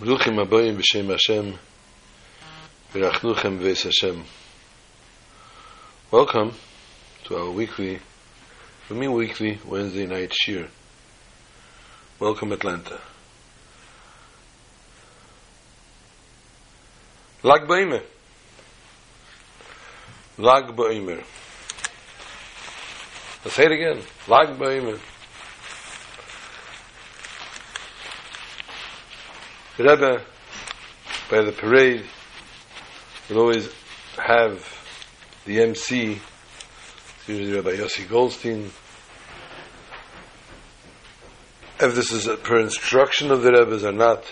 Bruchim Hashem Welcome to our weekly, for me weekly, Wednesday night shir. Welcome Atlanta. Lag Ba'Imer Lag Ba'Imer Let's say it again. Lag Ba'Imer The Rebbe, by the parade, will always have the MC, usually Rabbi Yossi Goldstein. If this is per instruction of the Rebbe's or not,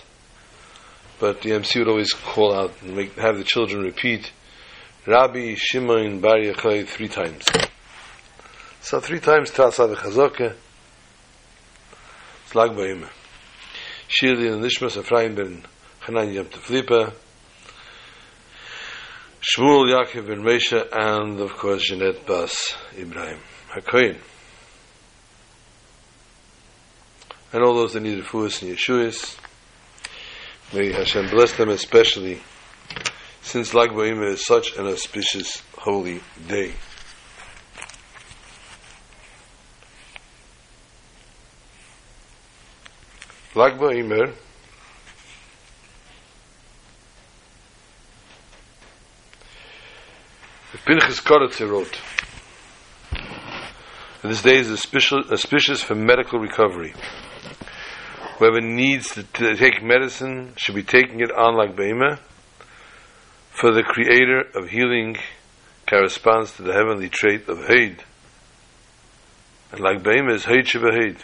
but the MC would always call out and make, have the children repeat Rabbi Shimon Bar Yochai three times. So three times Tasa v'Chazokeh, it's Lag Shirli and Nishmas Ephraim ben Hanan Yom Teflipa, Shmuel Yaakov ben Mesha, and of course Jeanette Bas Ibrahim HaKoyin. And all those that need Refuahs and Yeshuas, may Hashem bless them especially since Lag BaOmer is such an auspicious holy day. Lag BaOmer Pinchas Koretzer wrote this day is auspicious, auspicious for medical recovery. Whoever needs to, to, take medicine should be taking it on like Be'imah, for the creator of healing corresponds to the heavenly trait of Haid. And like Be'imah is Haid Shabbat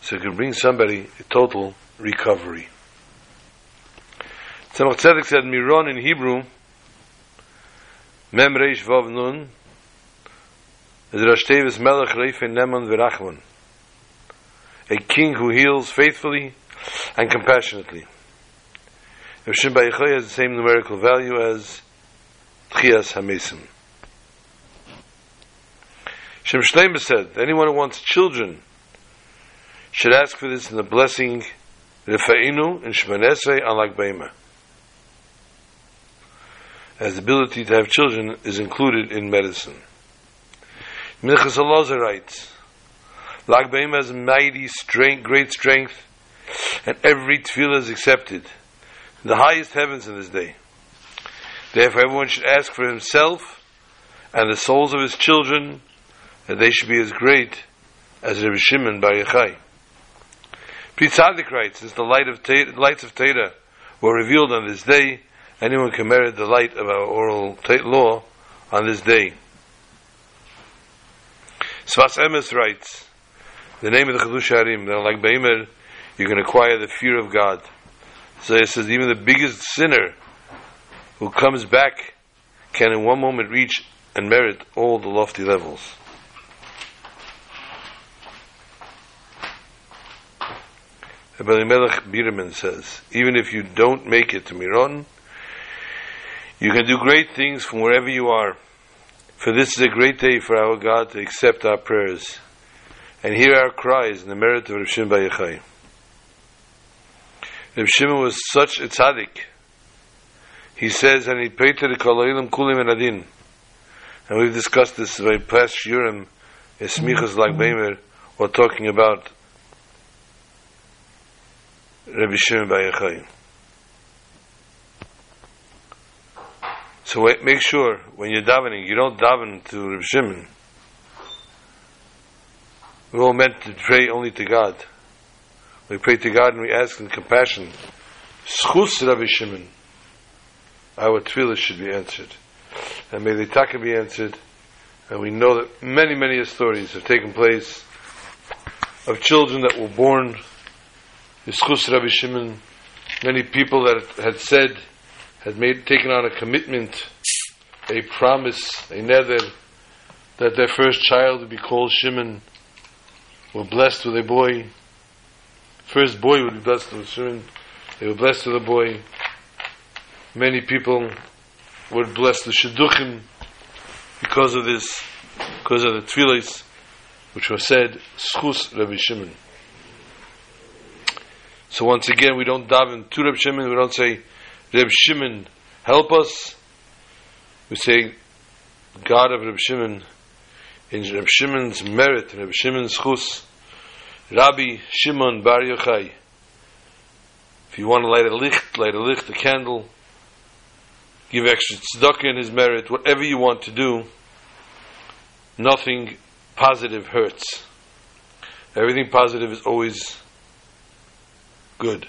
so it can bring somebody a total recovery. Tzemach Tzedek said, Miron in Hebrew, Mem Reish Vav Nun, is Rosh Tevis Melech Reife Neman V'Rachman, a king who heals faithfully and compassionately. Shim Bayichoy has the same numerical value as Tchias HaMesim. Shem Shleim said, anyone who wants children should ask for this in the blessing Rifa'inu and Shmanesrei unlike Beima. As the ability to have children is included in medicine. Minchas Elazar writes, Lag has mighty strength, great strength, and every tefillah is accepted the highest heavens in this day. Therefore, everyone should ask for himself and the souls of his children that they should be as great as Rabbi Shimon Bar Yochai. Pri Tzadik writes, since the light of te- lights of Torah were revealed on this day, anyone can merit the light of our oral law on this day. Sfas Emes writes, the name of the Chedush Harim, like Beimer, you can acquire the fear of God. So it says, even the biggest sinner who comes back can in one moment reach and merit all the lofty levels. Rabbi Melech Biderman says, even if you don't make it to Miron, you can do great things from wherever you are. For this is a great day for our God to accept our prayers and hear our cries in the merit of Rav Shimon Bar Yochai. Rav Shimon was such a tzaddik. He says, and he prayed to the Koloilim Kulim and Adin. And we've discussed this by past Shurim, Esmichas like Beimer, or talking about Rabbi Shimon. So wait, make sure when you're davening, you don't daven to Rabbi Shimon. We're all meant to pray only to God. We pray to God and we ask in compassion. Schus Rabbi Shimon. Our tefillah should be answered. And may the taka be answered. And we know that many, many stories have taken place of children that were born Yischus Rabbi Shimon, many people that had said, had made, taken on a commitment, a promise, a nether, that their first child would be called Shimon, were blessed with a boy. First boy would be blessed with Shimon. They were blessed with a boy. Many people were blessed with Shidduchim because of this, because of the tefillahs which were said, Schus Rabbi Shimon. So once again, we don't daven to Reb Shimon, we don't say, Reb Shimon, help us. We say, God of Reb Shimon, in Reb Shimon's merit, Reb Shimon's chus, Rabbi Shimon Bar Yochai. If you want to light a licht, light a licht, a candle, give extra tzedakah in his merit, whatever you want to do, nothing positive hurts. Everything positive is always good.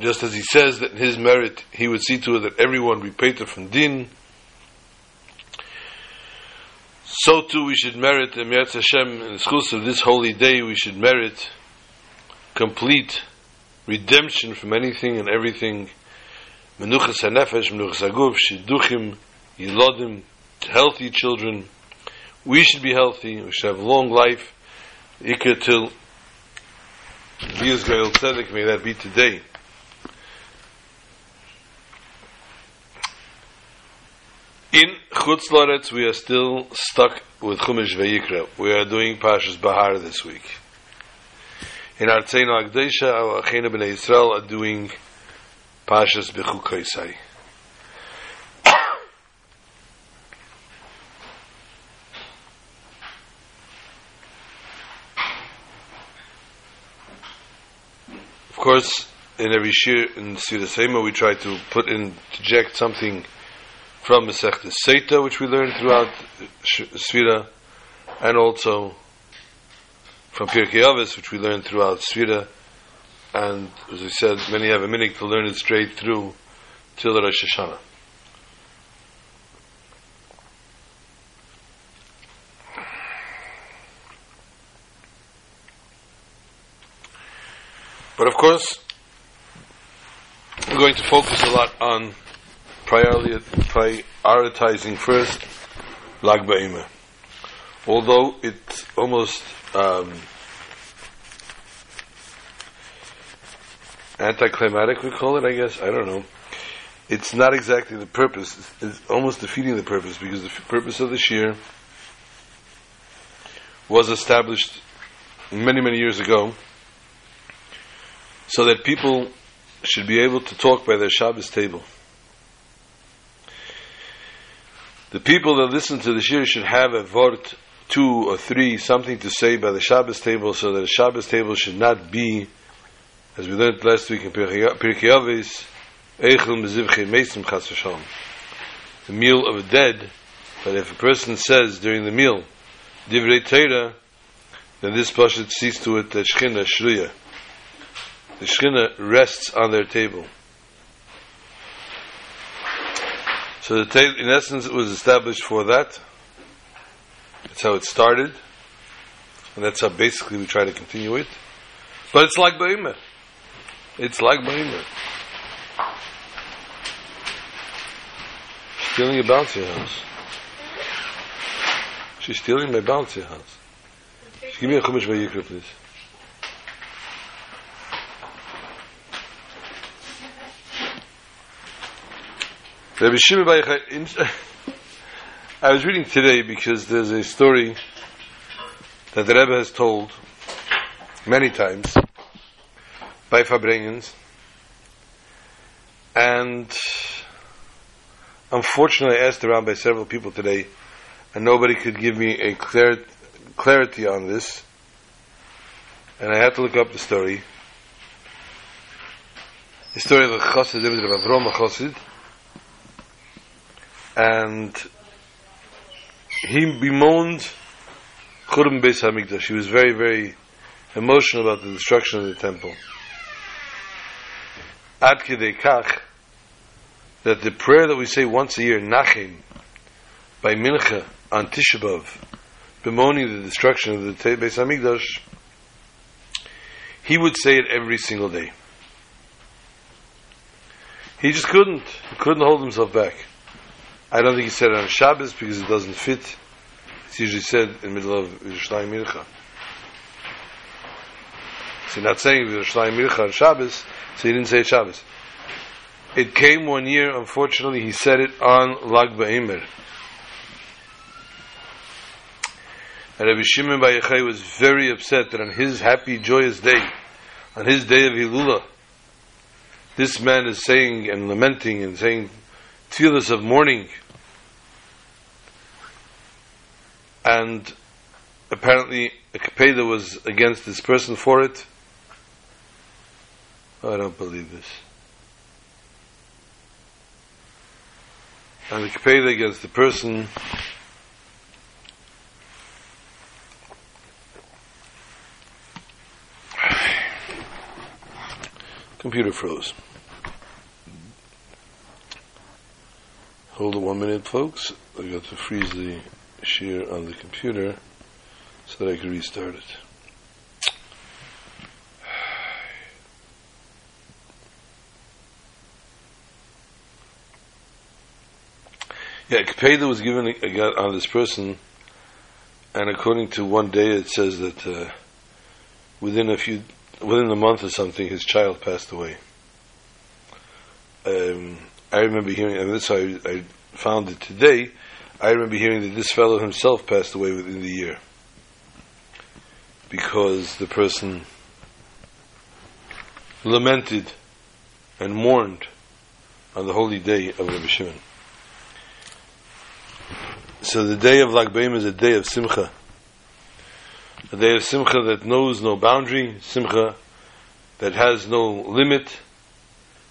Just as he says that in his merit he would see to it that everyone repaid from din, so too we should merit, in Yetz Hashem, in the schools of this holy day, we should merit complete redemption from anything and everything. Menuchas HaNefesh, Menuchas HaGuf, Shidduchim, Yilodim, healthy children. We should be healthy, we should have long life, Ikar till Bias Gael Tzedek, may that be today. In Chutz Loretz, we are still stuck with Chumash Vayikra. We are doing Pashas Bahar this week. In Artzeinu Agdesha, our Achena B'nai Yisrael are doing Pashas. Of course, in every shir in Sira Seima, we try to put in, inject something from Masechta Seita, which we learned throughout Sfira, and also from Pirkei Avos, which we learned throughout Sfira, and as we said, many have a minute to learn it straight through till the Rosh Hashanah. But of course, we're going to focus a lot on prioritizing first Lag. Although it's almost um, anticlimactic, we call it, I guess. I don't know. It's not exactly the purpose. It's, almost defeating the purpose because the purpose of the Shir was established many, many years ago so that people should be able to talk by their Shabbos table. The people that listen to the shir should have a vort, two or three, something to say by the Shabbos table, so that the Shabbos table should not be, as we learned last week in Pirkei Avos, Eichel Mezivchei Mesim Chas v'Shalom. The meal of the dead, but if a person says during the meal, Divrei Torah, then this pashat sees to it that Shechina. The Shechina rests on their table. So the ta- in essence, it was established for that. That's how it started, and that's how basically we try to continue it. But it's like BaOmer. It's like BaOmer. Stealing a bouncy house. She's stealing my bouncy house. Give me a chumash vayikra, please. Rabbi Shimon Bar Yochai- I was reading today because there's a story that the Rebbe has told many times by Farbrengens, and unfortunately I asked around by several people today, and nobody could give me a clar- clarity on this, and I had to look up the story. The story of the Chassid, of Avrom Chassid, and he bemoaned Churban Beis Hamikdash. He was very, very emotional about the destruction of the temple. Ad kach, that the prayer that we say once a year, Nachim, by Mincha on Tisha B'Av, bemoaning the destruction of the Beis Hamikdash, he would say it every single day. He just couldn't. He couldn't hold himself back. I don't think he said it on Shabbos because it doesn't fit. It's usually said in the middle of Yerushalayim Mircha. So not saying Yerushalayim Mircha on Shabbos, so he didn't say Shabbos. It came one year, unfortunately, he said it on Lag BaEmer. And Rabbi Shimon Bar Yochai was very upset that on his happy, joyous day, on his day of Hilula, this man is saying and lamenting and saying tears of mourning. And apparently a kapeda was against this person for it. Oh, I don't believe this. And the kapeda against the person computer froze. Hold it one minute, folks. I got to freeze the shear on the computer so that I can restart it. Yeah, Kapeda was given on this person, and according to one day, it says that uh, within a few, within a month or something, his child passed away. Um, I remember hearing, and this I, I found it today. I remember hearing that this fellow himself passed away within the year because the person lamented and mourned on the holy day of Rabbi Shimon. So the day of Lag B'Omer is a day of Simcha. A day of Simcha that knows no boundary, Simcha that has no limit,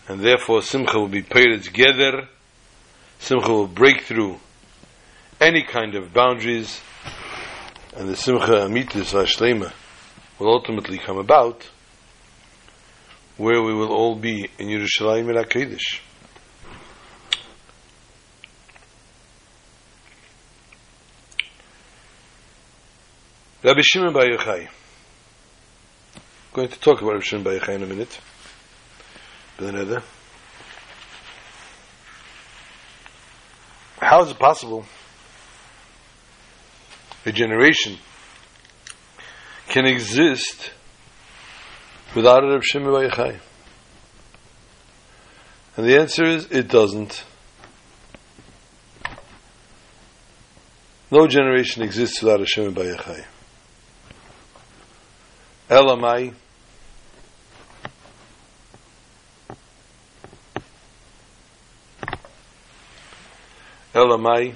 and therefore Simcha will be paid together. Simcha will break through any kind of boundaries, and the Simcha Amitis Vashlema will ultimately come about, where we will all be in Yerushalayim and HaKadosh. Rabbi Shimon Bar Yochai. Going to talk about Rabbi Shimon Bar Yochai in a minute. Beneder. How is it possible a generation can exist without Rabbi Shimon Bar Yochai? And the answer is it doesn't. No generation exists without a Shimon Bar Yochai. Elamai. Elamai.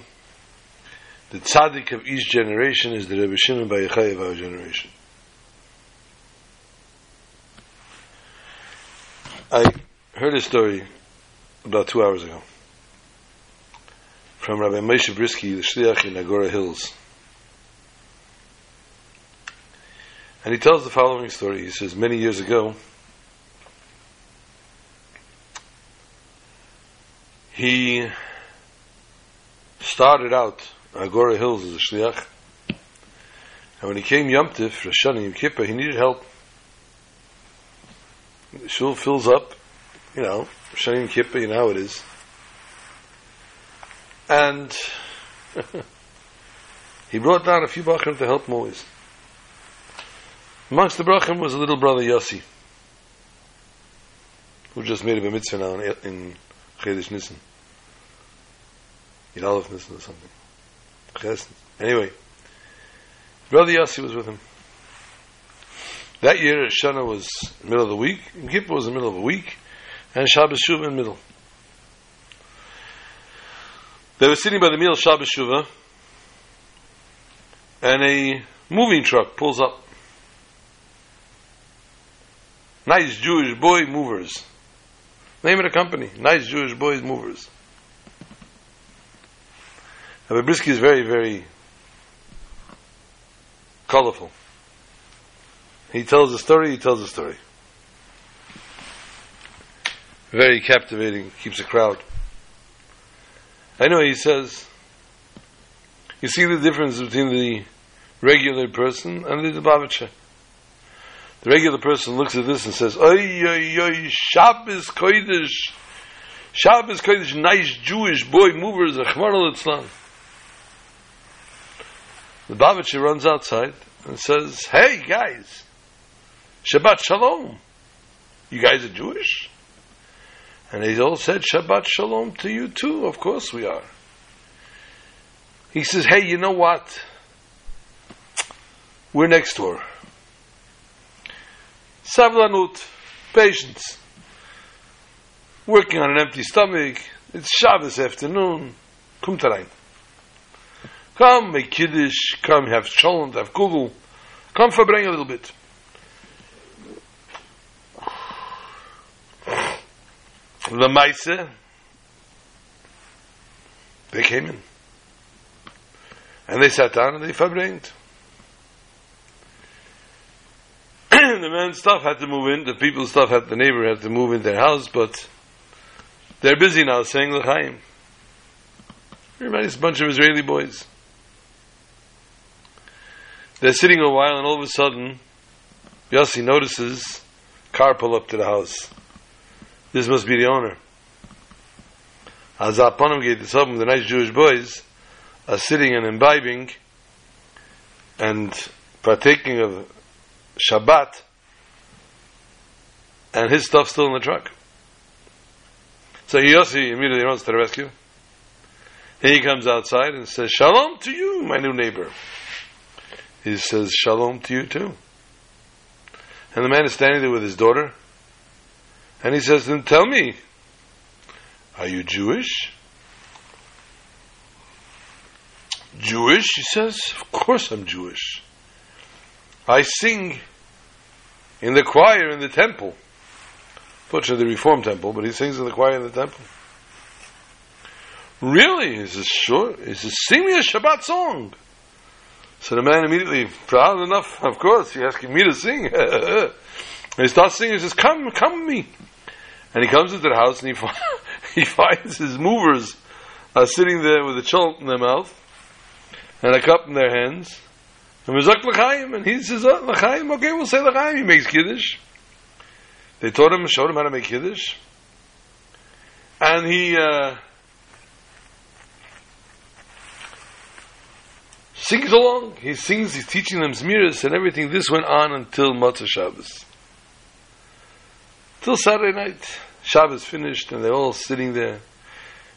The tzaddik of each generation is the Rebbe Shimon Bar Yochai of our generation. I heard a story about two hours ago from Rabbi Moshe Brisky, the Shliach in Agora Hills. And he tells the following story. He says, many years ago, he started out Agoura Hills as a shliach, and when he came Yom Tif, Rosh Hashanah, Yom Kippur, he needed help. The shul fills up, you know, Rosh Hashanah, Yom Kippur, you know how it is. And he brought down a few bachrim to help always. Amongst the brachim was a little brother Yossi, who just made a mitzvah now in, in Chedesh Nissen. In Aleph Nissen or something. Anyway, brother Yossi was with him. That year, Shana was middle of the week, Kippur was the middle of the week, and Shabbos Shuvah in the middle. They were sitting by the meal Shabbos Shuvah, and a moving truck pulls up. Nice Jewish boy movers. Name of the company. Nice Jewish boys movers. Rabbi Bryski is very, very colorful. He tells a story, he tells a story. Very captivating, keeps a crowd. Anyway, he says, you see the difference between the regular person and the Lubavitcher. The regular person looks at this and says, Oy, oy, oy, Shabbos Kodesh, Shabbos Kodesh, nice Jewish boy movers, Achmar al Islam. The Babitcher runs outside and says, Hey guys, Shabbat Shalom. You guys are Jewish? And they all said, Shabbat Shalom to you too. Of course we are. He says, hey, you know what? We're next door. Savlanut, patience. Working on an empty stomach. It's Shabbos afternoon. Come to Come, make Kiddush. Come, have Shalom, have Kugel. Come, for verbring a little bit. The Maise, they came in. And they sat down and they verbringed. the man's stuff had to move in, the people's stuff had, the neighbor had to move in their house, but they're busy now saying L'chaim. Everybody's a bunch of Israeli boys. They're sitting a while and all of a sudden, Yossi notices car pull up to the house. This must be the owner. As Aponim gate this up, the nice Jewish boys are sitting and imbibing and partaking of Shabbat, and his stuff still in the truck. So Yossi immediately runs to the rescue. He comes outside and says, Shalom to you, my new neighbor. He says, Shalom to you too. And the man is standing there with his daughter. And he says, Then tell me, are you Jewish? Jewish? He says, Of course I'm Jewish. I sing in the choir in the temple. Fortunately, the Reform temple, but he sings in the choir in the temple. Really? He says, Sure. He says, Sing me a Shabbat song. So the man immediately, proud enough, of course, you're asking me to sing. he starts singing, he says, Come, come me. And he comes into the house and he, he finds his movers are sitting there with a chult in their mouth and a cup in their hands. And Mizak L'chaim, and he says, oh, L'chaim, okay, we'll say L'chaim. He makes Kiddush. They taught him, showed him how to make Kiddush. And he, uh, sings along. He sings, he's teaching them Zmiris and everything. This went on until Matzah Shabbos. Till Saturday night. Shabbos finished and they're all sitting there.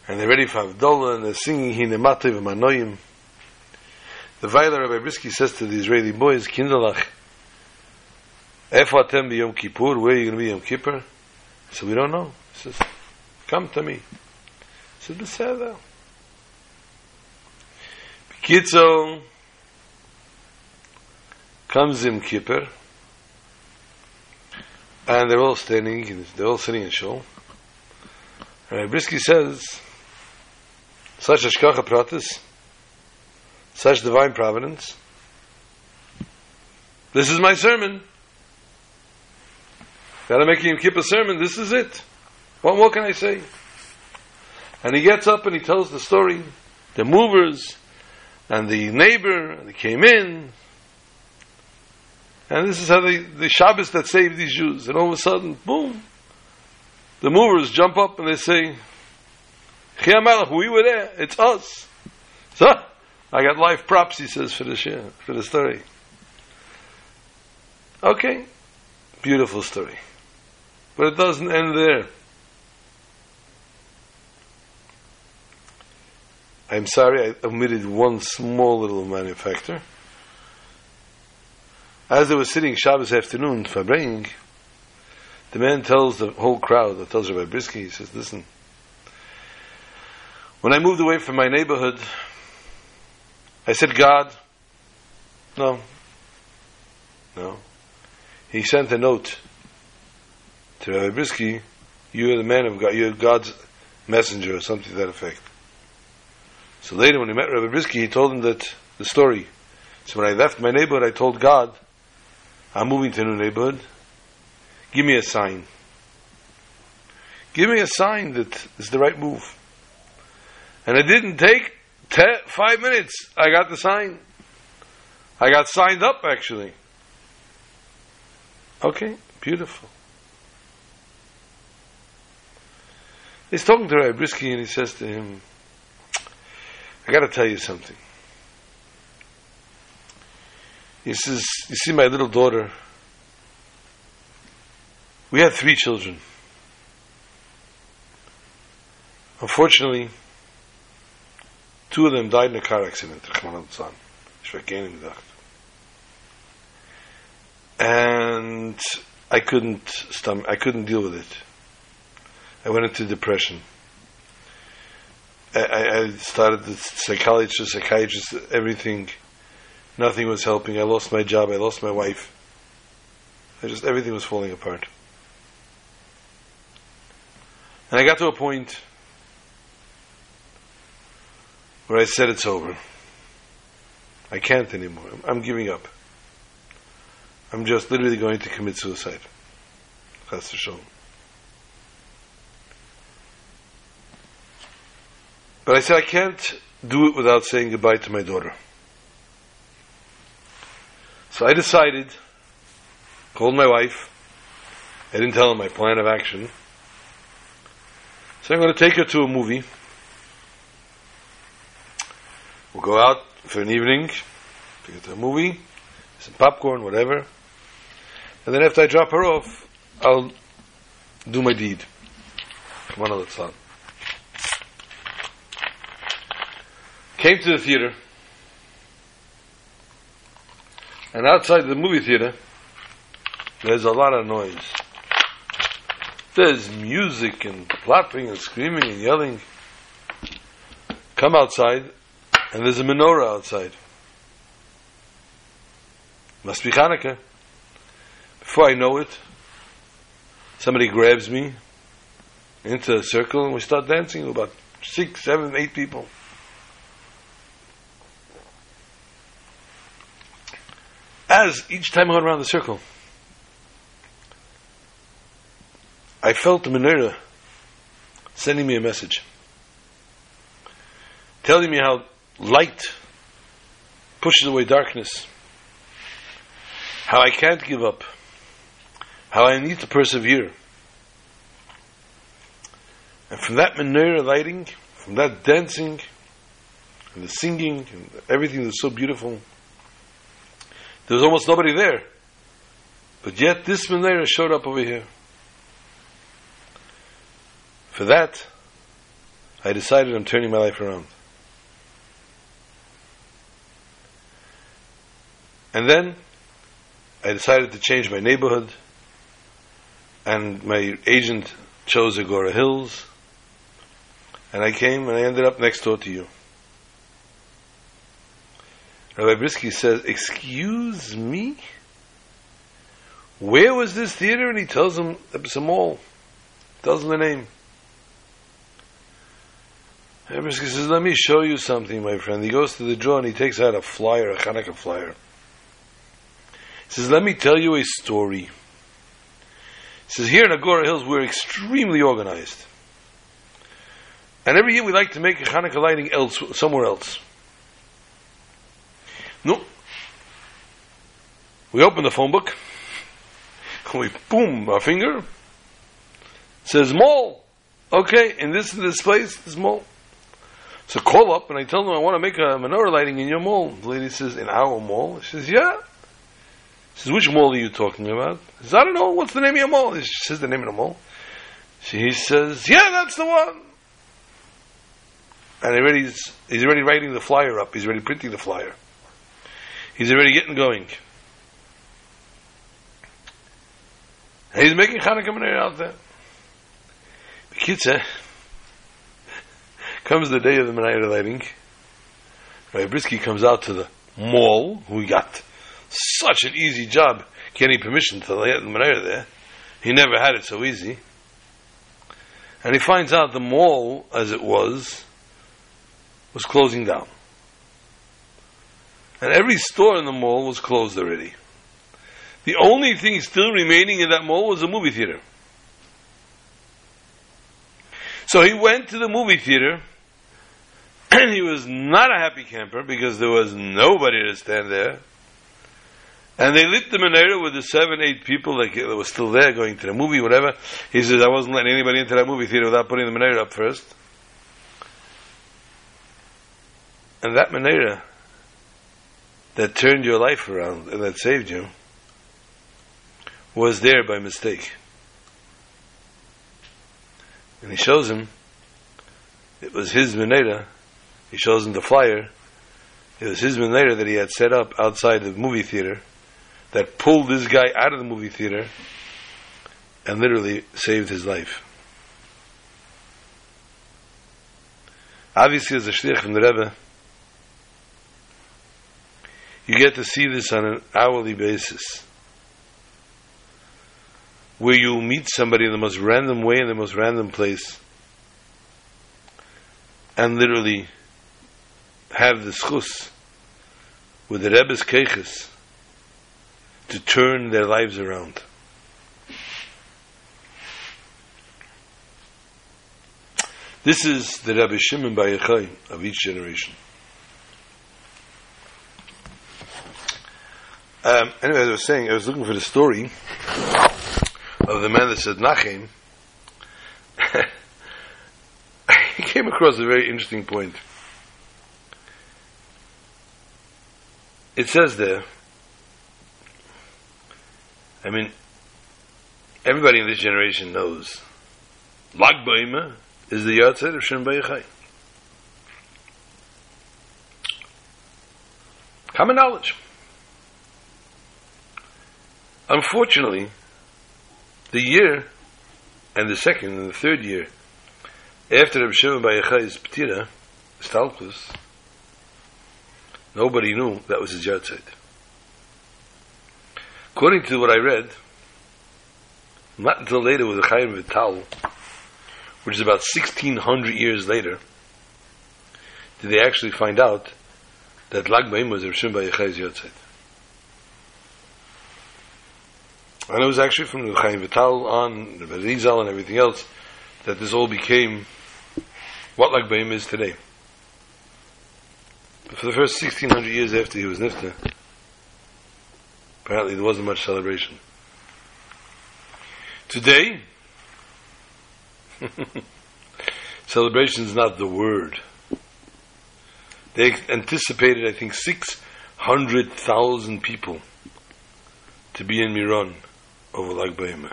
And they're ready for Havdalah and they're singing Hinematay v'manoyim. The Weiler Rabbi Bryski says to the Israeli boys, Kinderlach, Efo atem b'Yom Kippur, where are you going to be Yom Kippur? So we don't know. He says, come to me. He says, Beseder. Kitzo comes in Kippur, and they're all standing, they're all sitting in shul. And Bryski says, such Ashkacha Pratis, such divine providence, this is my sermon. That I'm making him keep a sermon, this is it. What more can I say? And he gets up and he tells the story. The movers, and the neighbor, and they came in. And this is how they, the Shabbos that saved these Jews. And all of a sudden, boom, the movers jump up and they say, Chiyamalach, we were there, it's us. So, I got life props, he says, for the share, for the story. Okay, beautiful story. But it doesn't end there. I'm sorry, I omitted one small little manufacturer. As they were sitting Shabbos afternoon for praying, the man tells the whole crowd, that tells Rabbi Bryski, he says, listen, when I moved away from my neighborhood, I said, God, no, no. He sent a note to Rabbi Bryski, you're the man of God, you're God's messenger, or something to that effect. So later, when he met Rabbi Bryski, he told him that the story. So when I left my neighborhood, I told God, I'm moving to a new neighborhood. Give me a sign. Give me a sign that it's the right move. And I didn't take five minutes. I got the sign. I got signed up, actually. Okay, beautiful. He's talking to Rabbi Bryski and he says to him, I got to tell you something. He says, You see, my little daughter, we had three children. Unfortunately, two of them died in a car accident. And I couldn't stom- I couldn't deal with it. I went into depression. I, I started the psychologist, psychiatrist, everything. Nothing was helping. I lost my job. I lost my wife. I just everything was falling apart. And I got to a point where I said it's over. I can't anymore. I'm giving up. I'm just literally going to commit suicide. That's the show. But I said I can't do it without saying goodbye to my daughter. So I decided, called my wife. I didn't tell her my plan of action. So I'm going to take her to a movie. We'll go out for an evening, to a movie, some popcorn, whatever. And then after I drop her off, I'll do my deed. Come on, let's start. Came to the theater. And outside the movie theater, there's a lot of noise. There's music and clapping and screaming and yelling. Come outside, and there's a menorah outside. Must be Hanukkah. Before I know it, somebody grabs me into a circle and we start dancing with about six, seven, eight people. As each time I went around the circle, I felt the menorah sending me a message, telling me how light pushes away darkness, how I can't give up, how I need to persevere. And from that menorah lighting, from that dancing, and the singing, and everything that's so beautiful, there was almost nobody there. But yet this menorah showed up over here. For that, I decided I'm turning my life around. And then I decided to change my neighborhood, and my agent chose Agoura Hills, and I came and I ended up next door to you. Rabbi Bryski says, Excuse me? Where was this theater? And he tells him it's a mall. Tells him the name. Rabbi Bryski says, Let me show you something, my friend. He goes to the drawer and he takes out a flyer, a Hanukkah flyer. Says, Let me tell you a story. He says, Here in Agoura Hills, we're extremely organized. And every year we like to make a Hanukkah lighting else, somewhere else. No. We open the phone book. We boom our finger. It says mall. Okay, in this is this place, this mall. So call up and I tell them I want to make a menorah lighting in your mall. The lady says, in our mall? She says, yeah. She says, which mall are you talking about? She says, I don't know. What's the name of your mall? She says the name of the mall. She says, yeah, that's the one. And already he's, already writing the flyer up. He's already printing the flyer. He's already getting going. And he's making Hanukkah Menorah out there. The Kitzah, eh? comes the day of the Menorah lighting. Rabbi Bryski comes out to the mall. We got such an easy job getting permission to light the Menorah there. He never had it so easy. And he finds out the mall, as it was, was closing down. And every store in the mall was closed already. The only thing still remaining in that mall was a movie theater. So he went to the movie theater, and he was not a happy camper because there was nobody to stand there. And they lit the menorah with the seven, eight people that were still there going to the movie, whatever. He says, I wasn't letting anybody into that movie theater without putting the menorah up first. And that menorah that turned your life around and that saved you was there by mistake. And he shows him it was his Menera, he shows him the flyer, it was his Menera that he had set up outside the movie theater that pulled this guy out of the movie theater and literally saved his life. Obviously, as a shliach from the Rebbe, you get to see this on an hourly basis. Where you meet somebody in the most random way, in the most random place, and literally have the schus with the Rebbe's keiches to turn their lives around. This is the Rabbi Shimon Bar Yochai of each generation. Um, anyway, as I was saying, I was looking for the story of the man that said Nachem. I came across a very interesting point. It says there, I mean, everybody in this generation knows Lag B'Omer is the Yahrzeit of Shem Bayachai. Common knowledge. Unfortunately, the year and the second and the third year after Reb Shimon Bar Yochai's Ptira, Stalkus, nobody knew that was his Yahrzeit. According to what I read, not until later with the Chaim Vital, which is about 1600 years later, did they actually find out that Lag Ba'im was Reb Shimon Bar Yochai's Yahrzeit. And it was actually from the Chaim Vital on, the Rizal and everything else, that this all became what Lag Ba'im is today. But for the first 1600 years after he was Nifta, apparently there wasn't much celebration. Today, celebration is not the word. They anticipated, I think, 600,000 people to be in Miran over Lag Ba'omer.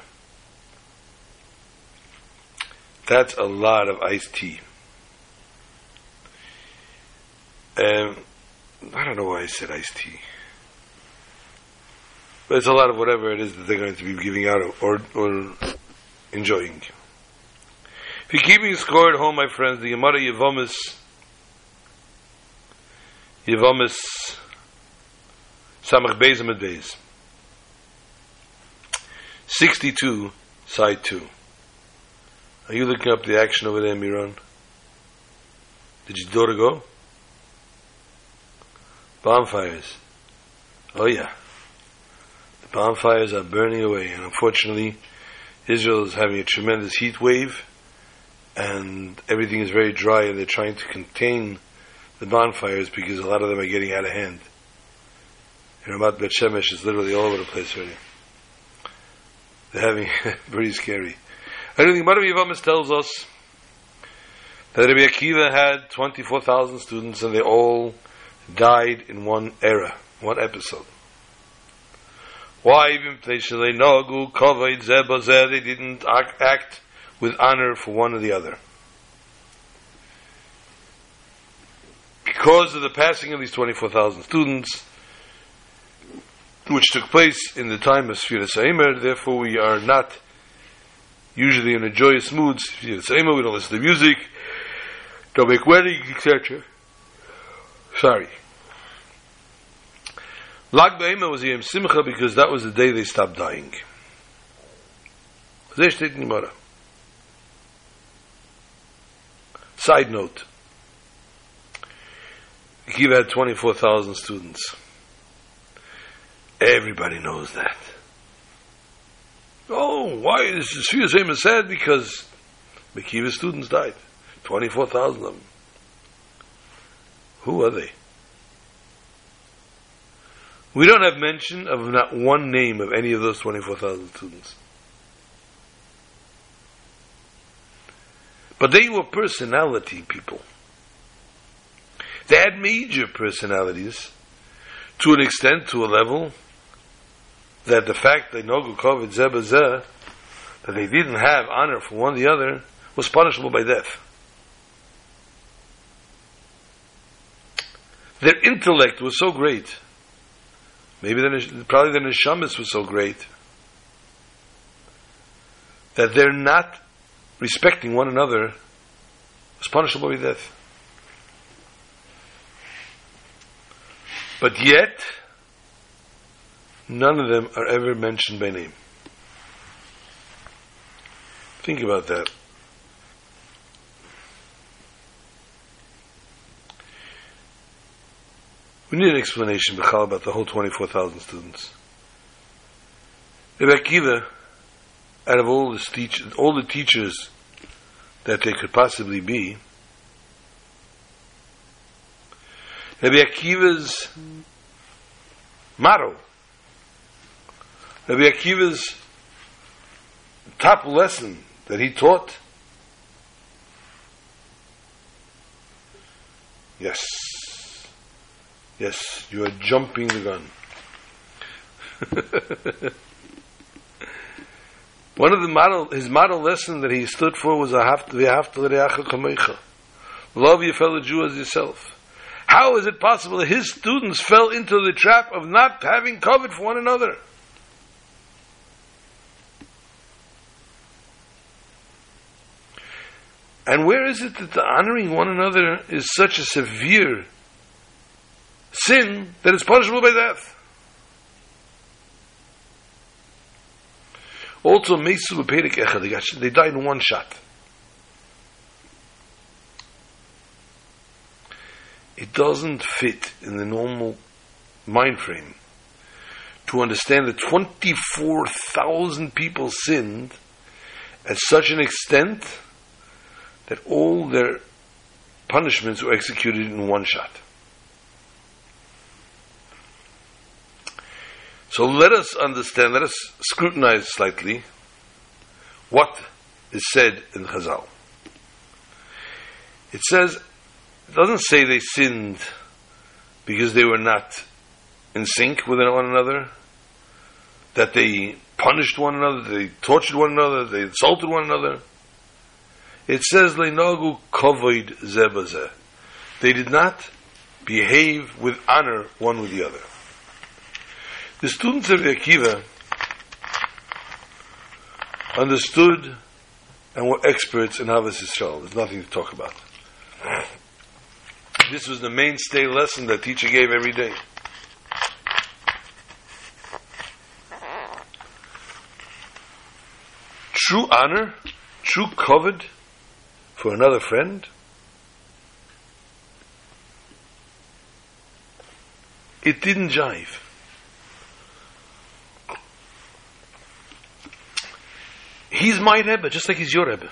That's a lot of iced tea. Um, I don't know why I said iced tea. But it's a lot of whatever it is that they're going to be giving out or, or enjoying. If you're keeping score at home, my friends, the Gemara Yevomis, Yevomis Samach Beis Amid Beis. 62, side 2. Are you looking up the action over there, Miran? Did your daughter go? Bonfires. Oh yeah. Bonfires are burning away, and unfortunately, Israel is having a tremendous heat wave, and everything is very dry, and they're trying to contain the bonfires because a lot of them are getting out of hand. Ramat Bet Shemesh is literally all over the place already. They're having very scary. I don't think Marav Yavamis tells us that Rabbi Akiva had 24,000 students and they all died in one era, one episode. Why even they didn't act with honor for one or the other. Because of the passing of these 24,000 students, which took place in the time of Sfira Saimer, therefore we are not usually in a joyous mood. Sfira Saimer, we don't listen to music, don't make weddings, etc. Sorry. Lag Ba'ima was Yom Simcha because that was the day they stopped dying. There steht in Gemara. Side note. Kiva had 24,000 students. Everybody knows that. Oh, why is Sfira Sema sad? Because Mekiva students died. 24,000 of them. Who are they? We don't have mention of not one name of any of those 24,000 students. But they were personality people. They had major personalities to an extent, to a level, that the fact they Nogu Kovid Zebazeh, that they didn't have honor for one or the other, was punishable by death. their intellect was so great. Maybe the, probably their neshamis was so great that they're not respecting one another was punishable by death. But yet, none of them are ever mentioned by name. Think about that. We need an explanation, Bechal, about the whole 24,000 students. Rebbe Akiva, out of all the, teach, all the teachers that they could possibly be, Rabbi Akiva's motto, Rabbi Akiva's top lesson that he taught, yes, yes, you are jumping the gun. One of the model, his model lesson that he stood for was Love your fellow Jew as yourself. How is it possible that his students fell into the trap of not having covered for one another? And where is it that the honoring one another is such a severe sin that is punishable by death? Also, Mesu they died in one shot. it doesn't fit in the normal mind frame to understand that 24,000 people sinned at such an extent that all their punishments were executed in one shot. So let us understand, let us scrutinize slightly what is said in Chazal. It says, it doesn't say they sinned because they were not in sync with one another, that they punished one another, they tortured one another, they insulted one another. It says leinagu kovoid zebazeh. They did not behave with honor one with the other. The students of Akiva understood and were experts in Ahavas Yisrael. There's nothing to talk about. This was the mainstay lesson that teacher gave every day. True honor, true covet for another friend, it didn't jive. He's my Rebbe, just like he's your Rebbe.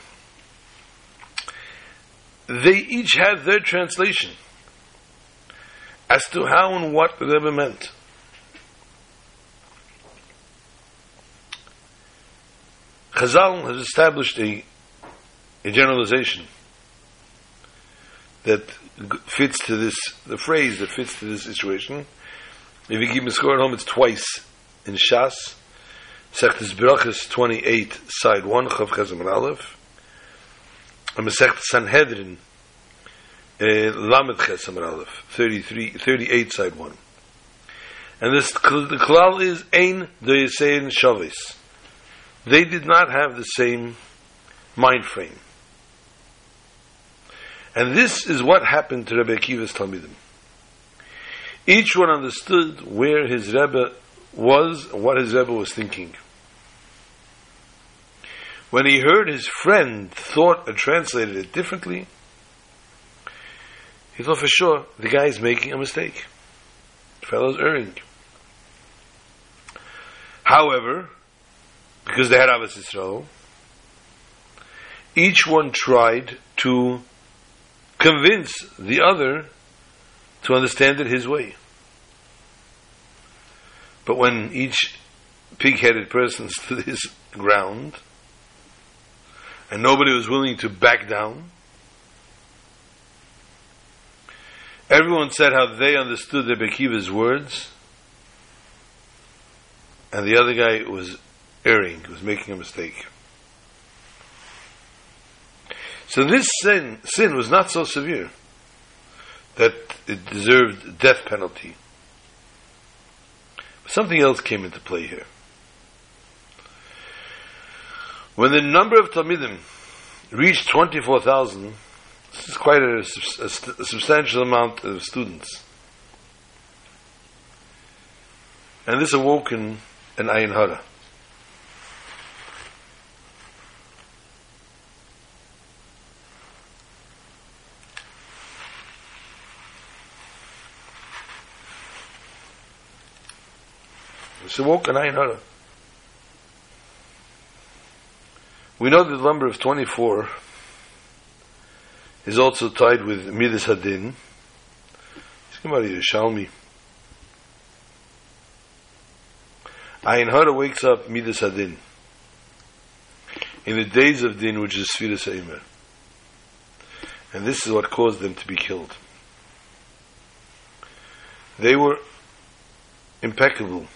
They each had their translation as to how and what the Rebbe meant. Chazal has established a, a generalization that fits to this, the phrase that fits to this situation. If you keep a score at home, it's twice in Shas. Sechtes Brachas 28, side 1, Chav Chazam Aleph. And Masechet Sanhedrin eh, Lamed Ches Aleph, 33, 38, side 1. And this, the klal is Ein Doyesein Shavis. They did not have the same mind frame. And this is what happened to Rebbe Akiva's Talmidim. Each one understood where his Rebbe was, what his Rebbe was thinking. When he heard his friend thought and translated it differently, he thought for sure the guy is making a mistake. The fellow's erring. However, because they had Ahavas Yisrael, each one tried to convince the other to understand it his way. But when each pig-headed person stood his ground, and nobody was willing to back down, Everyone said how they understood the Bekiva's words, and the other guy was erring, was making a mistake. So this sin, sin was not so severe that it deserved death penalty. Something else came into play here. When the number of Talmidim reached 24,000, this is quite a, a, a, substantial amount of students. And this awoke in an Ayin Hara. This awoke an Ayin Hara. We know that the number of 24 is also tied with Midas Hadin. Somebody Yerushalmi. Ayin Hara wakes up Midas Hadin. In the days of Din, which is Sfiras Eimer. And this is what caused them to be killed. They were impeccable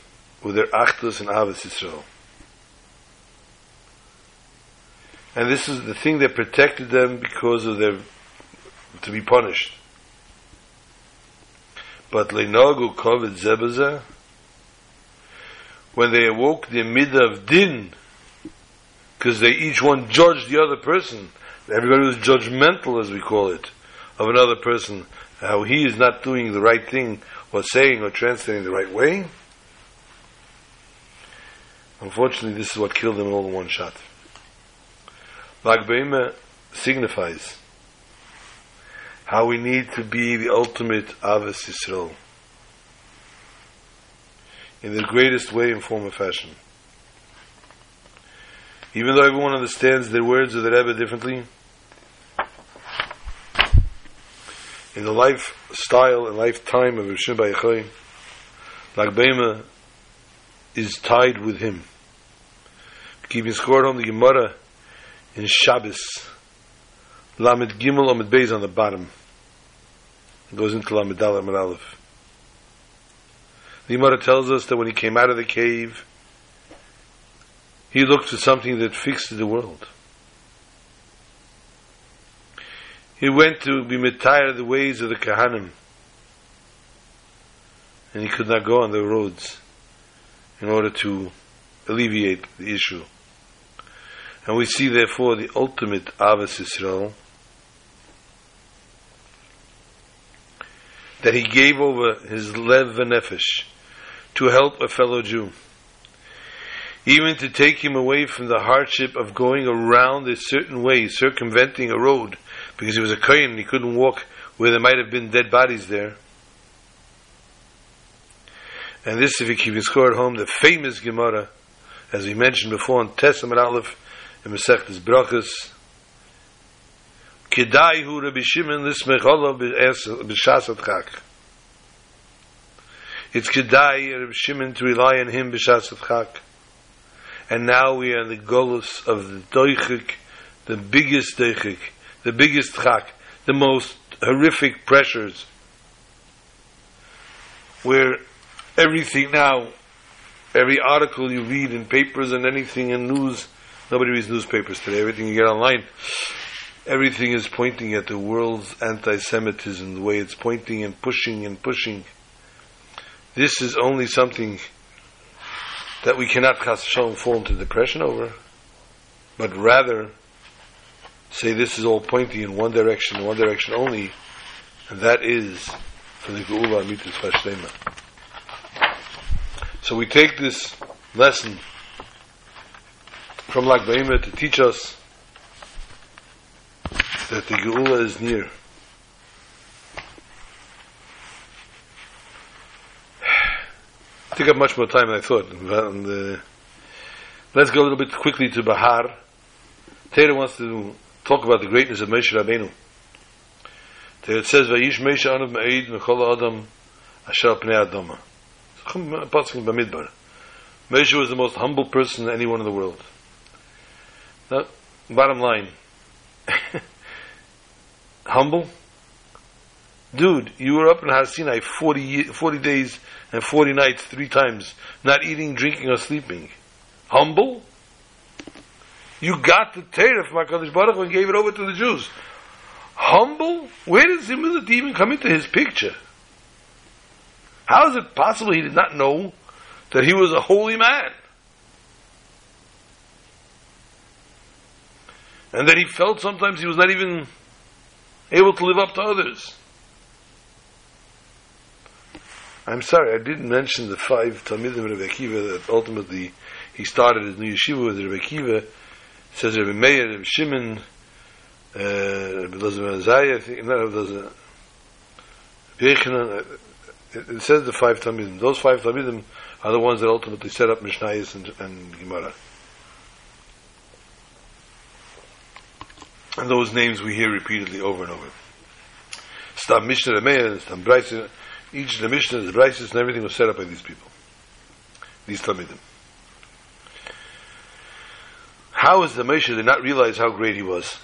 with their Achdus and Ahavas Yisrael. And this is the thing that protected them because of their to be punished. But Leinagu Kovid Zebaza, when they awoke the midah of din, because they each one judged the other person, everybody was judgmental, as we call it, of another person, how he is not doing the right thing, or saying or translating the right way. Unfortunately, this is what killed them all in one shot. Lag signifies how we need to be the ultimate Ahavas Yisrael in the greatest way and form of fashion. Even though everyone understands the words of the Rebbe differently, in the lifestyle and lifetime of Rishon Bayichai, Lag Be'ima is tied with him. Keeping score on the Gemara in Shabbos, Lamed Gimel Lamed Beis on the bottom. It goes into Lamed Dal Lamed Aleph. The Gemara tells us that when he came out of the cave, he looked for something that fixed the world. He went to be of the ways of the Kahanim, and he could not go on the roads in order to alleviate the issue. And we see therefore the ultimate Ahavas Yisrael that he gave over his lev nefesh to help a fellow Jew. Even to take him away from the hardship of going around a certain way, circumventing a road, because he was a kohen and he couldn't walk where there might have been dead bodies there. And this, if you keep your score at home, the famous Gemara, as we mentioned before in Testament Aleph, in Masechtas Brachas. Kedai hu Rabbi Shimon lismech olav b'shas adchak. It's kedai Rabbi Shimon to rely on him b'shas adchak. And now we are in the golus of the doichik, the biggest doichik, the biggest chak, the most horrific pressures, where everything now, every article you read in papers and anything in news Nobody reads newspapers today. Everything you get online, everything is pointing at the world's anti-Semitism, the way it's pointing and pushing and pushing. This is only something that we cannot fall into depression over, but rather say this is all pointing in one direction, one direction only, and that is for the Geula Amitis Vashlema. So we take this lesson from Lag Baimer to teach us that the Geula is near. I took up much more time than I thought. And, uh, let's go a little bit quickly to Bahar. Taylor wants to talk about the greatness of Moshe Rabbeinu. It says, "Vayish Moshe anav me'id mechol adam asher pnei adama." Pasuk Bamidbar. Moshe was the most humble person anyone in the world. No, bottom line. Humble? Dude, you were up in Har Sinai 40, 40 days and 40 nights, three times, not eating, drinking, or sleeping. Humble? You got the Torah from HaKadosh Baruch and gave it over to the Jews. Humble? Where does humility even come into his picture? How is it possible he did not know that he was a holy man? And that he felt sometimes he was not even able to live up to others. I'm sorry, I didn't mention the five Talmidim Rebbe Akiva that ultimately he started his new yeshiva with Rebbe Akiva. It says Rebbe Meir, Rebbe Shimon, uh, Rebbe I think, not Rebbe Elazar, it, it says the five Talmidim. Those five Talmidim are the ones that ultimately set up Mishnayos and, and Gemara. And those names we hear repeatedly over and over. Stam Mishnah Remeir, Stam Braiser, each of the Mishnahs, the Braises, and everything was set up by these people. These Talmidim. How is the Moshe did not realize how great he was?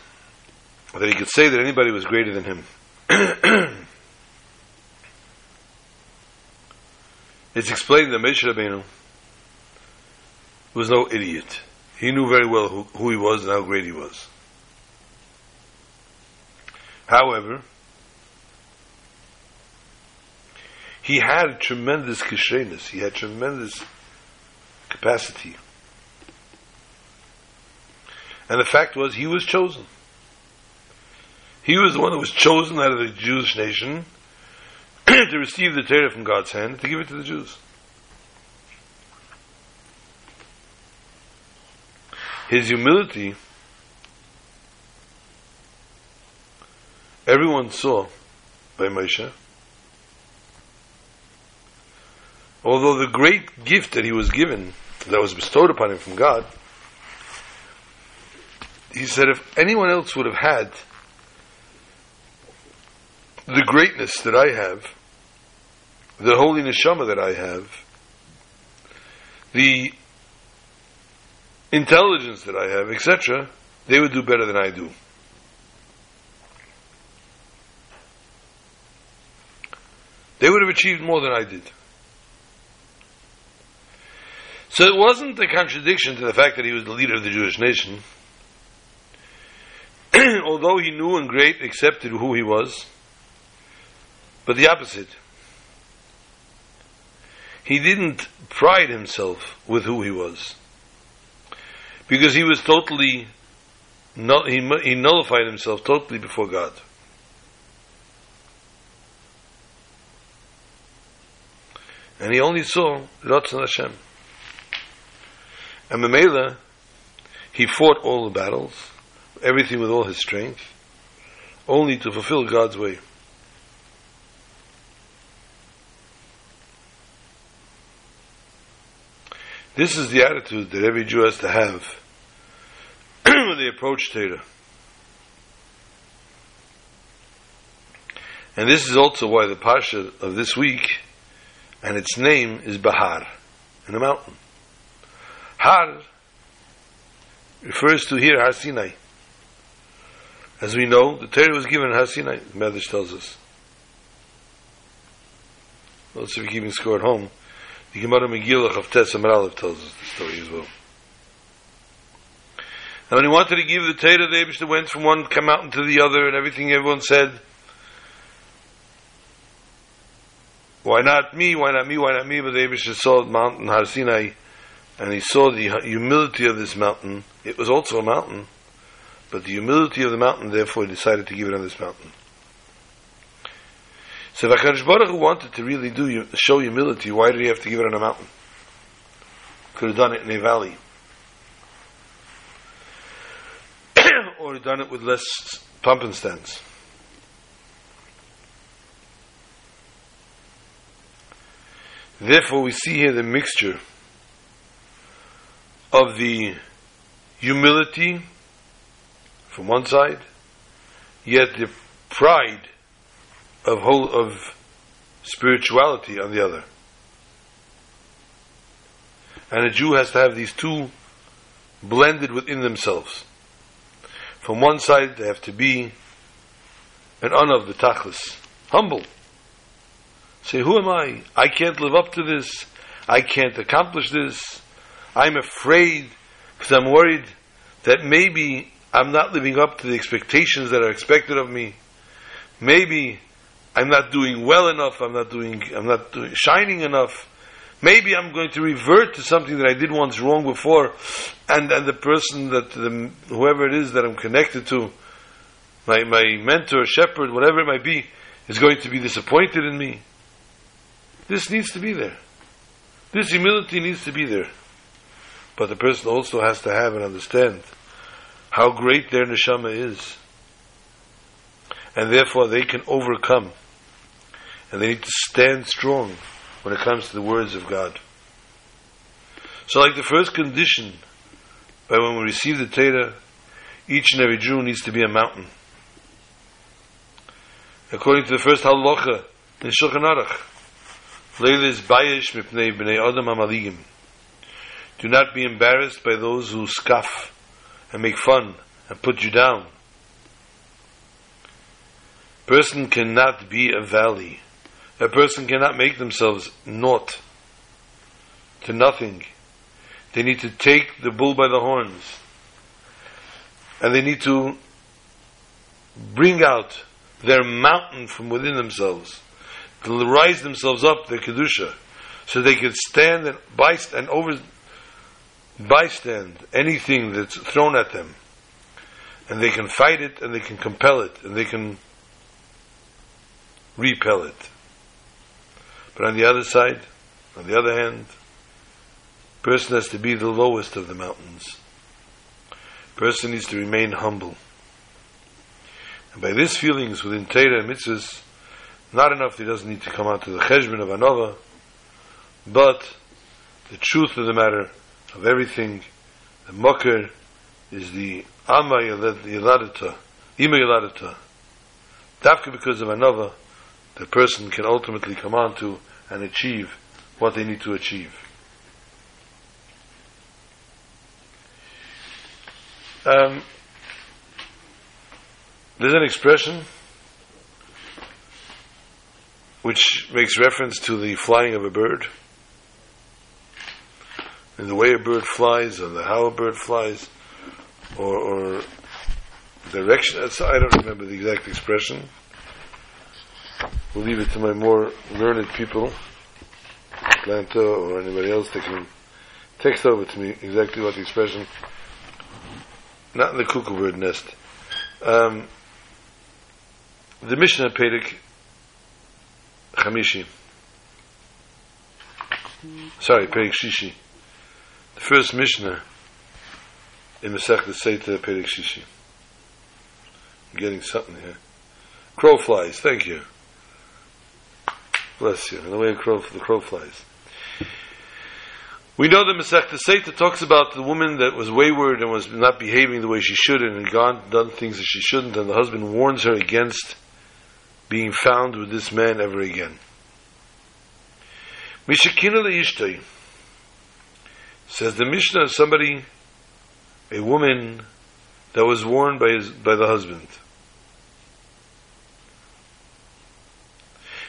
That he could say that anybody was greater than him. it's explained that Moshe Rabbeinu was no idiot. He knew very well who, who he was and how great he was. However, he had tremendous kishrenis. He had tremendous capacity. And the fact was, he was chosen. He was the one that was chosen out of the Jewish nation to receive the Torah from God's hand and to give it to the Jews. His humility, everyone saw by Moshe. although the great gift that he was given, that was bestowed upon him from God, he said if anyone else would have had the greatness that I have, the holy neshama that I have, the intelligence that I have, etc., they would do better than I do. They would have achieved more than I did. So it wasn't a contradiction to the fact that he was the leader of the Jewish nation. Although he knew and great accepted who he was, but the opposite. He didn't pride himself with who he was. Because he was totally, he nullified himself totally before God. And he only saw Ratzon Hashem. And Mamela, he fought all the battles, everything with all his strength, only to fulfill God's way. This is the attitude that every Jew has to have when they approach Torah. And this is also why the Pasha of this week and its name is Bahar, in the mountain. Har refers to here Har Sinai. As we know, the Torah was given in Har Sinai, the Medrash tells us. Those of you're keeping score at home. The Gemara Megillah of Tess Aleph tells us the story as well. And when he wanted to give the Torah, the Abishta went from one mountain to the other, and everything everyone said. Why not me? Why not me? Why not me? But the Abishta saw the mountain Har Sinai and he saw the humility of this mountain. It was also a mountain, but the humility of the mountain, therefore, he decided to give it on this mountain. So if HaKadosh Baruch wanted to really do show humility, why did he have to give it on a mountain? Could have done it in a valley. or done it with less pump and stands. Therefore, we see here the mixture of the humility from one side, yet the pride of whole of spirituality on the other. And a Jew has to have these two blended within themselves. From one side, they have to be an honor of the tachlis, humble. Say, who am I? I can't live up to this. I can't accomplish this. I'm afraid because I'm worried that maybe I'm not living up to the expectations that are expected of me. Maybe I'm not doing well enough. I'm not doing. I'm not doing, shining enough. Maybe I'm going to revert to something that I did once wrong before, and and the person that the, whoever it is that I'm connected to, my my mentor, shepherd, whatever it might be, is going to be disappointed in me. This needs to be there. This humility needs to be there. But the person also has to have and understand how great their neshama is. And therefore they can overcome. And they need to stand strong when it comes to the words of God. So like the first condition, by when we receive the Torah, each and every Jew needs to be a mountain. According to the first halacha in Shulchan Aruch, Leilis bayish mipnei b'nei adam amaligim. Do not be embarrassed by those who scoff and make fun and put you down. Person cannot be a valley. A person cannot make themselves naught to nothing. They need to take the bull by the horns. And they need to bring out their mountain from within themselves, to rise themselves up, their kedusha, so they can stand and bystand and over bystand anything that's thrown at them, and they can fight it, and they can compel it, and they can repel it. But on the other side, on the other hand, person has to be the lowest of the mountains. Person needs to remain humble. And by these feelings within Torah and mitzvahs, not enough he doesn't need to come out to the cheshbon of anova, but the truth of the matter of everything, the mocker is the ama yiladata, ima yiladata. Dafka because of anova, the person can ultimately come on to and achieve what they need to achieve. Um, there's an expression which makes reference to the flying of a bird and the way a bird flies or the how a bird flies or, or direction. I don't remember the exact expression. We'll leave it to my more learned people, Atlanta or anybody else that can text over to me exactly what the expression, not in the cuckoo bird nest. Um, the Mishnah Perek Chamishi. Sorry, Perek Shishi. The first Mishnah in Masech the Seita Perek Shishi. I'm getting something here. Crow flies, thank you. Bless you. The way the crow flies. We know that Masech the Seita talks about the woman that was wayward and was not behaving the way she should and had gone, done things that she shouldn't, and the husband warns her against being found with this man ever again. Mishakina le'ishtay says the Mishnah of somebody, a woman that was warned by his, by the husband.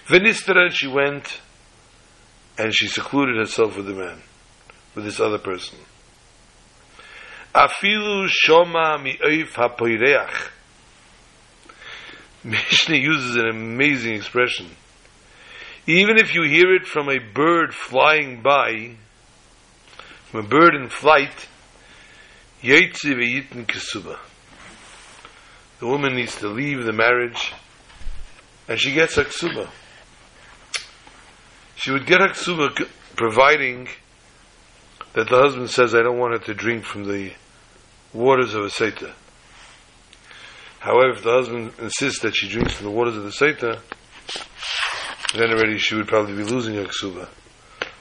Venistera, she went and she secluded herself with the man, with this other person. Afilu shoma mi'oif hapoireach. Mishnah uses an amazing expression. Even if you hear it from a bird flying by, from a bird in flight. The woman needs to leave the marriage, and she gets ksuba. She would get ksuba providing that the husband says, I don't want her to drink from the waters of a seta. However, if the husband insists that she drinks from the waters of the Seta, then already she would probably be losing her ksuba.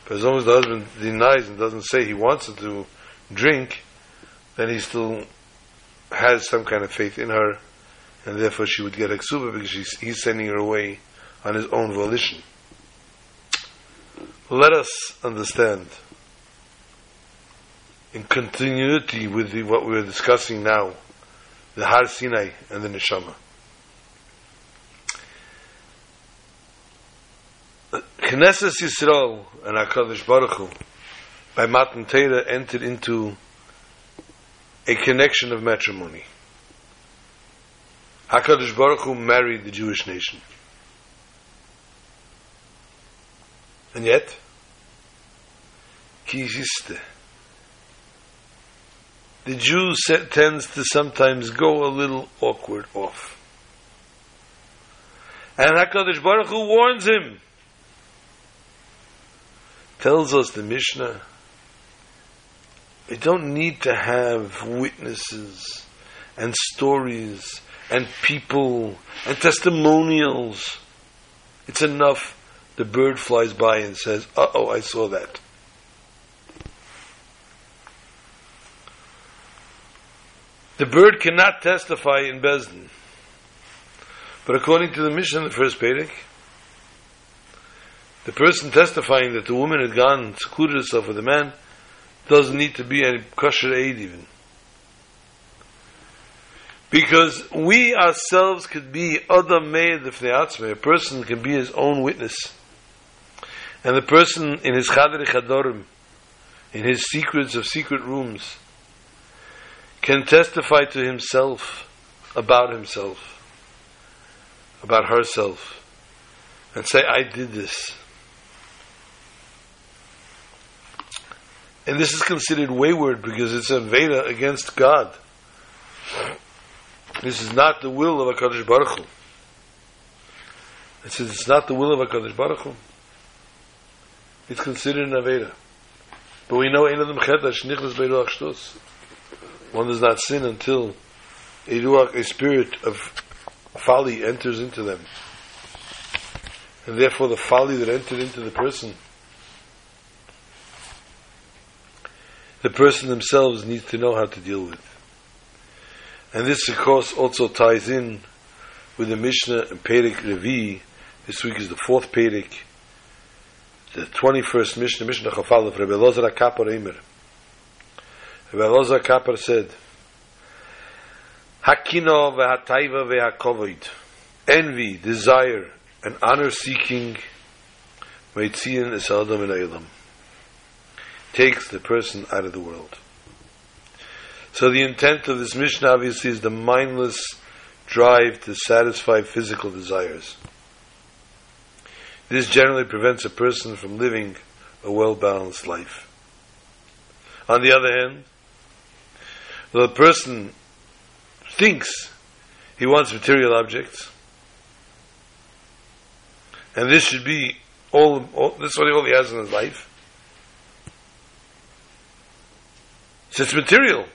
But as long as the husband denies and doesn't say he wants her to drink, then he still has some kind of faith in her, and therefore she would get a ksuba because he's sending her away on his own volition. Let us understand, in continuity with the, what we're discussing now, the Har Sinai and the Neshama. Knesset Yisrael and HaKadosh Baruch Hu by Matan Torah entered into a connection of matrimony. HaKadosh Baruch Hu married the Jewish nation. And yet, Kiziste. The Jew tends to sometimes go a little awkward off. And HaKadosh Baruch Hu warns him. Tells us the Mishnah, you don't need to have witnesses and stories and people and testimonials. It's enough the bird flies by and says, uh oh, I saw that. The bird cannot testify in Besdin. But according to the Mishnah in the first Perek, the person testifying that the woman had gone and secluded herself with a man doesn't need to be any kosher aid even. Because we ourselves could be Adam Meir A person can be his own witness. And the person in his Chadri Chadorim, in his secrets of secret rooms, can testify to himself about himself, about herself, and say, I did this. And this is considered wayward because it's a Veda against God. This is not the will of HaKadosh Baruch Hu. It says it's not the will of HaKadosh Baruch Hu. It's considered an Aveda. But we know Ein Adam Chetash Nichlas Beiruach. One does not sin until a ruach, a spirit of folly enters into them. And therefore the folly that entered into the person, the person themselves needs to know how to deal with. And this, of course, also ties in with the Mishnah and Perek Revi. This week is the fourth Perek, the 21st Mishnah, Mishnah Chafal of Rebbe Lozer HaKapor Eimer. Lozer HaKapor said, Hakino ve'hataiva ve'hakovoid. Envy, desire, and honor-seeking Meitzian is Adam in Eilam. Takes the person out of the world. So the intent of this Mishnah obviously is the mindless drive to satisfy physical desires. This generally prevents a person from living a well-balanced life. On the other hand, the person thinks he wants material objects, and this should be all, all this is all he has in his life. It's material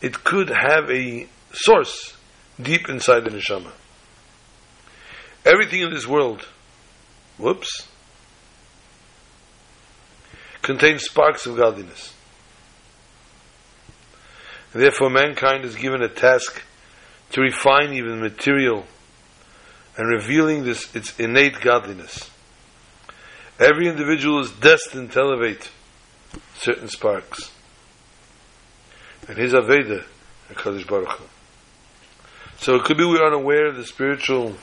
it could have a source deep inside the neshama. Everything in this world, whoops, contains sparks of godliness. Therefore, mankind is given a task to refine even material and revealing this its innate godliness. Every individual is destined to elevate certain sparks and his Aveda, HaKadosh Baruch Hu. So it could be we're unaware of the spiritual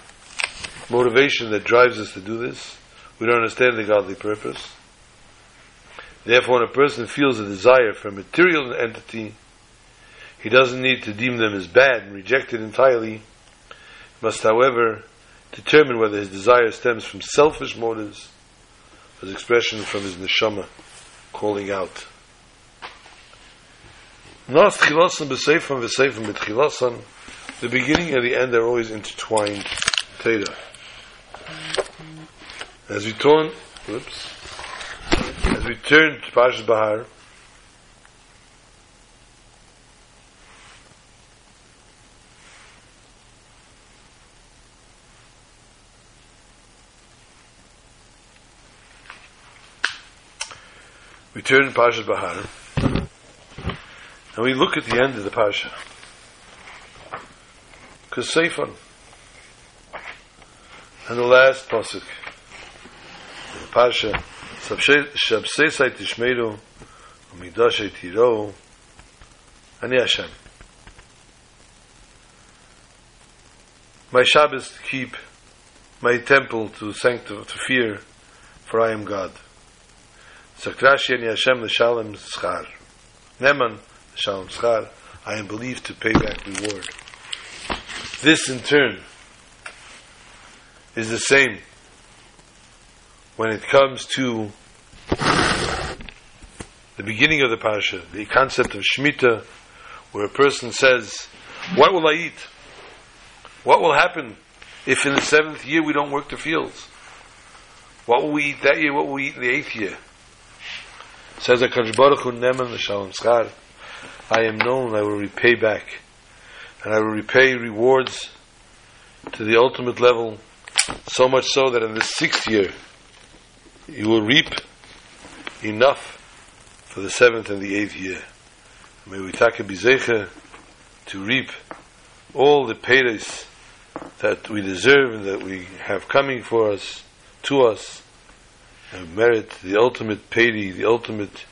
motivation that drives us to do this. We don't understand the godly purpose. Therefore, when a person feels a desire for a material entity, he doesn't need to deem them as bad and reject it entirely. He must, however, determine whether his desire stems from selfish motives, as expression from his neshama calling out. The beginning and the end are always intertwined. Teda. As we turn, whoops, as we turn to Parshas Bahar, we turn to Parshas Bahar, and we look at the end of the Pasha. Because Seifan, and the last Pasuk, the Pasha, Shabsesai Tishmeru, Umidashay Tiro, Ani Hashem. My Shabbos to keep, my temple to sanctify, to fear, for I am God. Sakrashi Ani Hashem L'Shalem Schar. Neman, Shalom Schar, I am believed to pay back reward. this in turn is the same when it comes to the beginning of the parasha, the concept of Shemitah, where a person says, What will I eat? What will happen if in the seventh year we don't work the fields? What will we eat that year? What will we eat in the eighth year? Says HaKadosh Baruch Hu Neman L'Shalom Schar, I am known, I will repay back. And I will repay rewards to the ultimate level, so much so that in the sixth year, you will reap enough for the seventh and the eighth year. May we take a bizecha to reap all the paydays that we deserve and that we have coming for us, to us, and merit the ultimate payday, the ultimate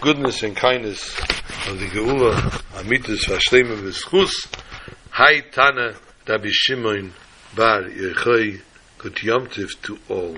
goodness and kindness of the Geula, Amitis Vashlema V'Schus, Hai Tana Rabbi Shimon Bar Yechoi, Good Yom to all.